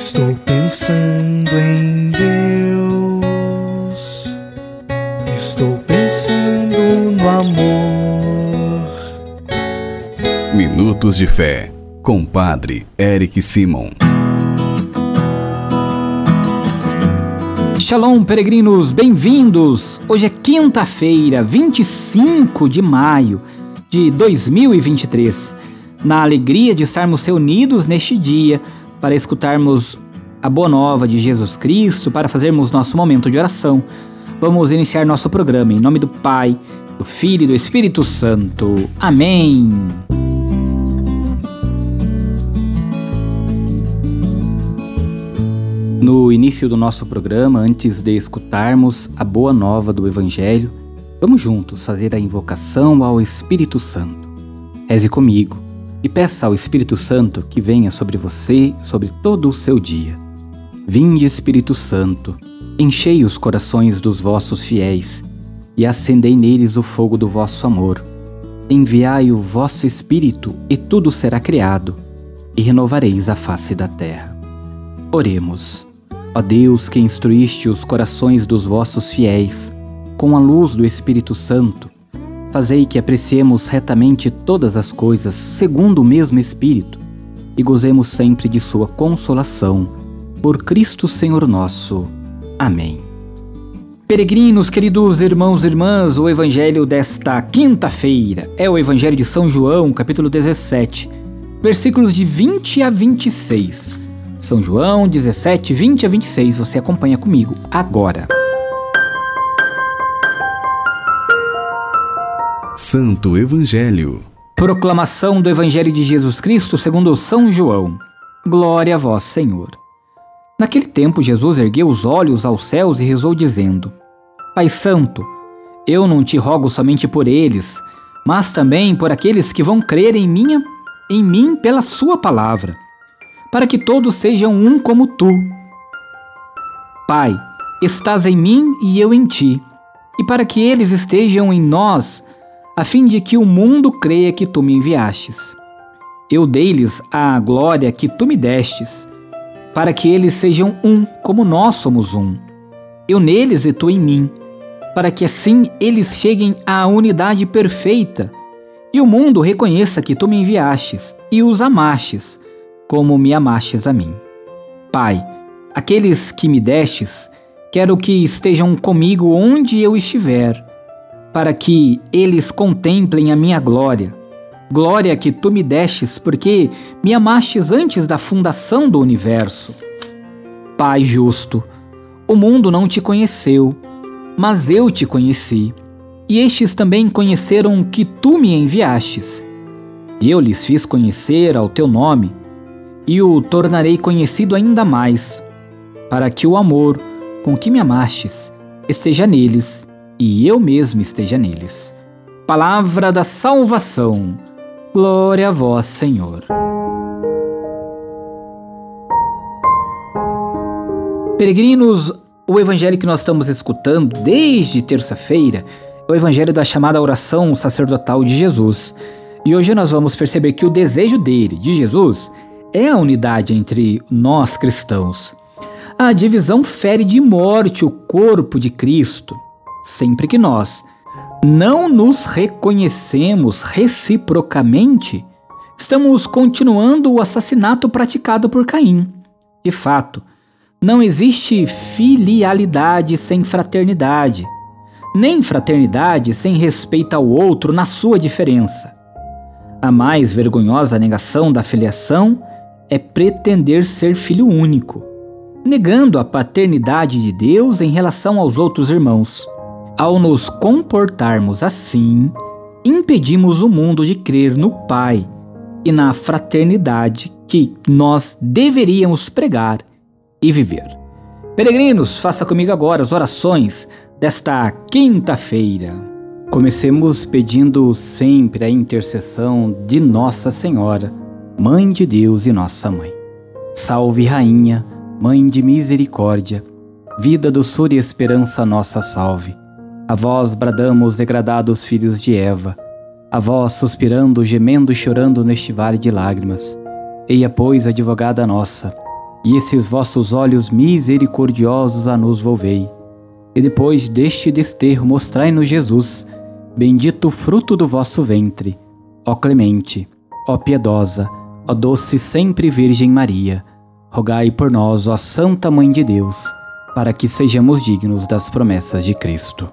Estou pensando em Deus. Estou pensando no amor. Minutos de Fé, com Padre Eric Simon. Shalom, peregrinos, bem-vindos! Hoje é quinta-feira, 25 de maio de 2023. Na alegria de estarmos reunidos neste dia para escutarmos a boa nova de Jesus Cristo, para fazermos nosso momento de oração, vamos iniciar nosso programa em nome do Pai, do Filho e do Espírito Santo. Amém. No início do nosso programa, antes de escutarmos a boa nova do Evangelho, vamos juntos fazer a invocação ao Espírito Santo. Reze comigo e peça ao Espírito Santo que venha sobre você, sobre todo o seu dia. Vinde, Espírito Santo, enchei os corações dos vossos fiéis e acendei neles o fogo do vosso amor. Enviai o vosso Espírito e tudo será criado, e renovareis a face da terra. Oremos. Ó Deus, que instruíste os corações dos vossos fiéis com a luz do Espírito Santo, Fazei que apreciemos retamente todas as coisas segundo o mesmo Espírito e gozemos sempre de Sua consolação. Por Cristo Senhor nosso. Amém. Peregrinos, queridos irmãos e irmãs, o Evangelho desta quinta-feira é o Evangelho de São João, capítulo 17, versículos de 20 a 26. São João 17, 20 a 26. Você acompanha comigo agora. Santo Evangelho. Proclamação do Evangelho de Jesus Cristo segundo São João. Glória a vós, Senhor. Naquele tempo, Jesus ergueu os olhos aos céus e rezou, dizendo: Pai Santo, eu não te rogo somente por eles, mas também por aqueles que vão crer em, minha, em mim pela Sua palavra, para que todos sejam um como tu. Pai, estás em mim e eu em ti, e para que eles estejam em nós, a fim de que o mundo creia que tu me enviastes. Eu dei-lhes a glória que tu me destes, para que eles sejam um, como nós somos um. Eu neles e tu em mim, para que assim eles cheguem à unidade perfeita, e o mundo reconheça que tu me enviastes e os amastes, como me amastes a mim. Pai, aqueles que me destes, quero que estejam comigo onde eu estiver para que eles contemplem a minha glória. Glória que tu me destes, porque me amastes antes da fundação do universo. Pai justo, o mundo não te conheceu, mas eu te conheci, e estes também conheceram que tu me enviastes. Eu lhes fiz conhecer ao teu nome, e o tornarei conhecido ainda mais, para que o amor com que me amastes esteja neles e eu mesmo esteja neles. Palavra da salvação. Glória a vós, Senhor. Peregrinos, o evangelho que nós estamos escutando desde terça-feira é o evangelho da chamada oração sacerdotal de Jesus. E hoje nós vamos perceber que o desejo dele, de Jesus, é a unidade entre nós cristãos. A divisão fere de morte o corpo de Cristo sempre que nós não nos reconhecemos reciprocamente, estamos continuando o assassinato praticado por Caim. De fato, não existe filialidade sem fraternidade, nem fraternidade sem respeito ao outro na sua diferença. A mais vergonhosa negação da filiação é pretender ser filho único, negando a paternidade de Deus em relação aos outros irmãos. Ao nos comportarmos assim, impedimos o mundo de crer no Pai e na fraternidade que nós deveríamos pregar e viver. Peregrinos, faça comigo agora as orações desta quinta-feira. Comecemos pedindo sempre a intercessão de Nossa Senhora, Mãe de Deus e Nossa Mãe. Salve, Rainha, Mãe de Misericórdia, vida, doçura e esperança, nossa salve. A vós bradamos, degradados filhos de Eva, a vós suspirando, gemendo e chorando neste vale de lágrimas. Eia, pois, advogada nossa, e esses vossos olhos misericordiosos a nos volvei. E depois deste desterro mostrai-nos Jesus, bendito fruto do vosso ventre. Ó clemente, ó piedosa, ó doce sempre Virgem Maria, rogai por nós, ó Santa Mãe de Deus, para que sejamos dignos das promessas de Cristo.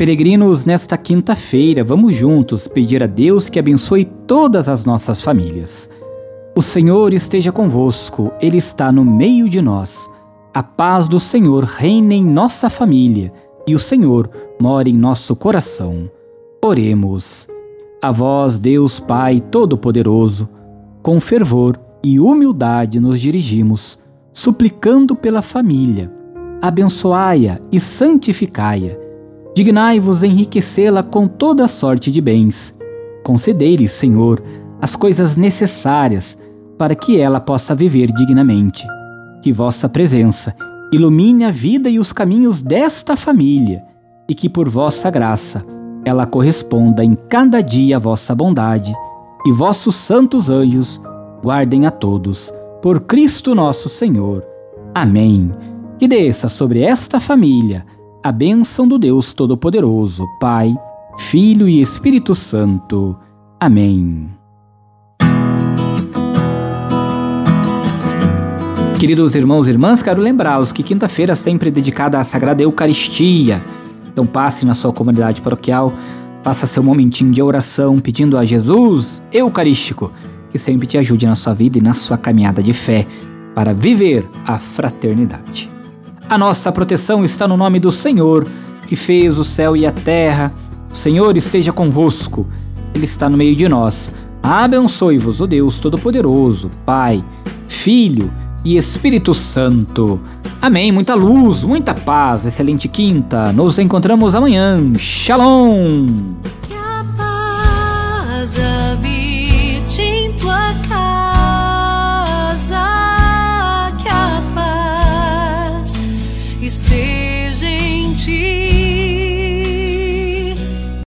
Peregrinos, nesta quinta-feira, vamos juntos pedir a Deus que abençoe todas as nossas famílias. O Senhor esteja convosco, Ele está no meio de nós. A paz do Senhor reine em nossa família e o Senhor mora em nosso coração. Oremos. A vós, Deus Pai Todo-Poderoso, com fervor e humildade nos dirigimos, suplicando pela família. Abençoai-a e santificai-a. Dignai-vos enriquecê-la com toda sorte de bens. Concedei-lhe, Senhor, as coisas necessárias para que ela possa viver dignamente. Que vossa presença ilumine a vida e os caminhos desta família e que por vossa graça ela corresponda em cada dia à vossa bondade e vossos santos anjos guardem a todos. Por Cristo nosso Senhor. Amém. Que desça sobre esta família a bênção do Deus Todo-Poderoso, Pai, Filho e Espírito Santo. Amém. Queridos irmãos e irmãs, quero lembrá-los que quinta-feira é sempre dedicada à Sagrada Eucaristia. Então passe na sua comunidade paroquial, faça seu momentinho de oração pedindo a Jesus Eucarístico que sempre te ajude na sua vida e na sua caminhada de fé para viver a fraternidade. A nossa proteção está no nome do Senhor, que fez o céu e a terra. O Senhor esteja convosco, Ele está no meio de nós. Abençoe-vos, o Deus Todo-Poderoso, Pai, Filho e Espírito Santo. Amém. Muita luz, muita paz, excelente quinta. Nos encontramos amanhã. Shalom!